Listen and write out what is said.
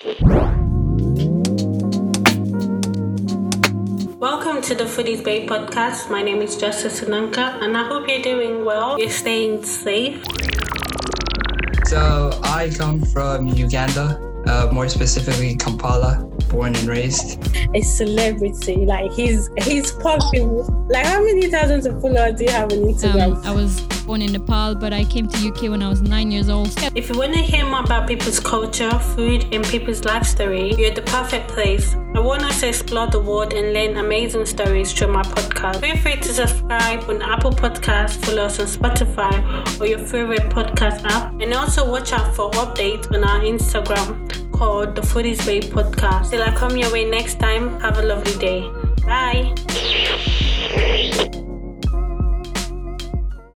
Welcome to the Foodies Bay podcast. My name is Justice Sunanka, and I hope you're doing well. You're staying safe. So, I come from Uganda, uh, more specifically Kampala, born and raised. A celebrity, like he's he's popular. Like, how many thousands of followers do you have on Instagram? Um, I was born in Nepal, but I came to UK when I was nine years old. If you want to hear more about people's culture, food, and people's life story, you're the perfect place. I want us to explore the world and learn amazing stories through my podcast. Feel free to subscribe on Apple Podcasts, follow us on Spotify or your favorite podcast app, and also watch out for updates on our Instagram called the Foodies Way Podcast. Till I come your way next time, have a lovely day. Bye.